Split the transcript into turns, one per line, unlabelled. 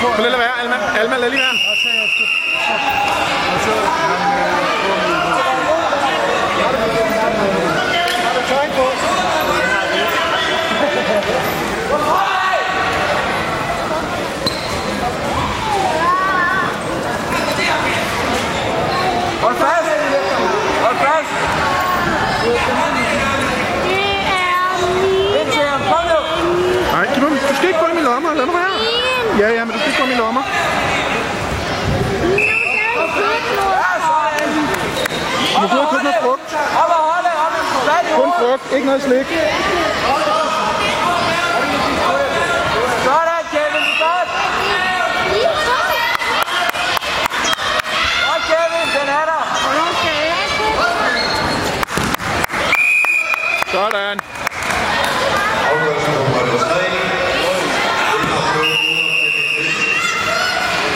Så lad det være, Alma. Alma, lad lige være.
Hold fast! Hold fast! Ham, kom nu!
Nej, du, skal ikke gå i mine lommer. Lad nu være. Ja, ja, men du skal ikke komme i lommer. Du må kun noget frugt. Kun frugt, ikke noget slik. Sådan.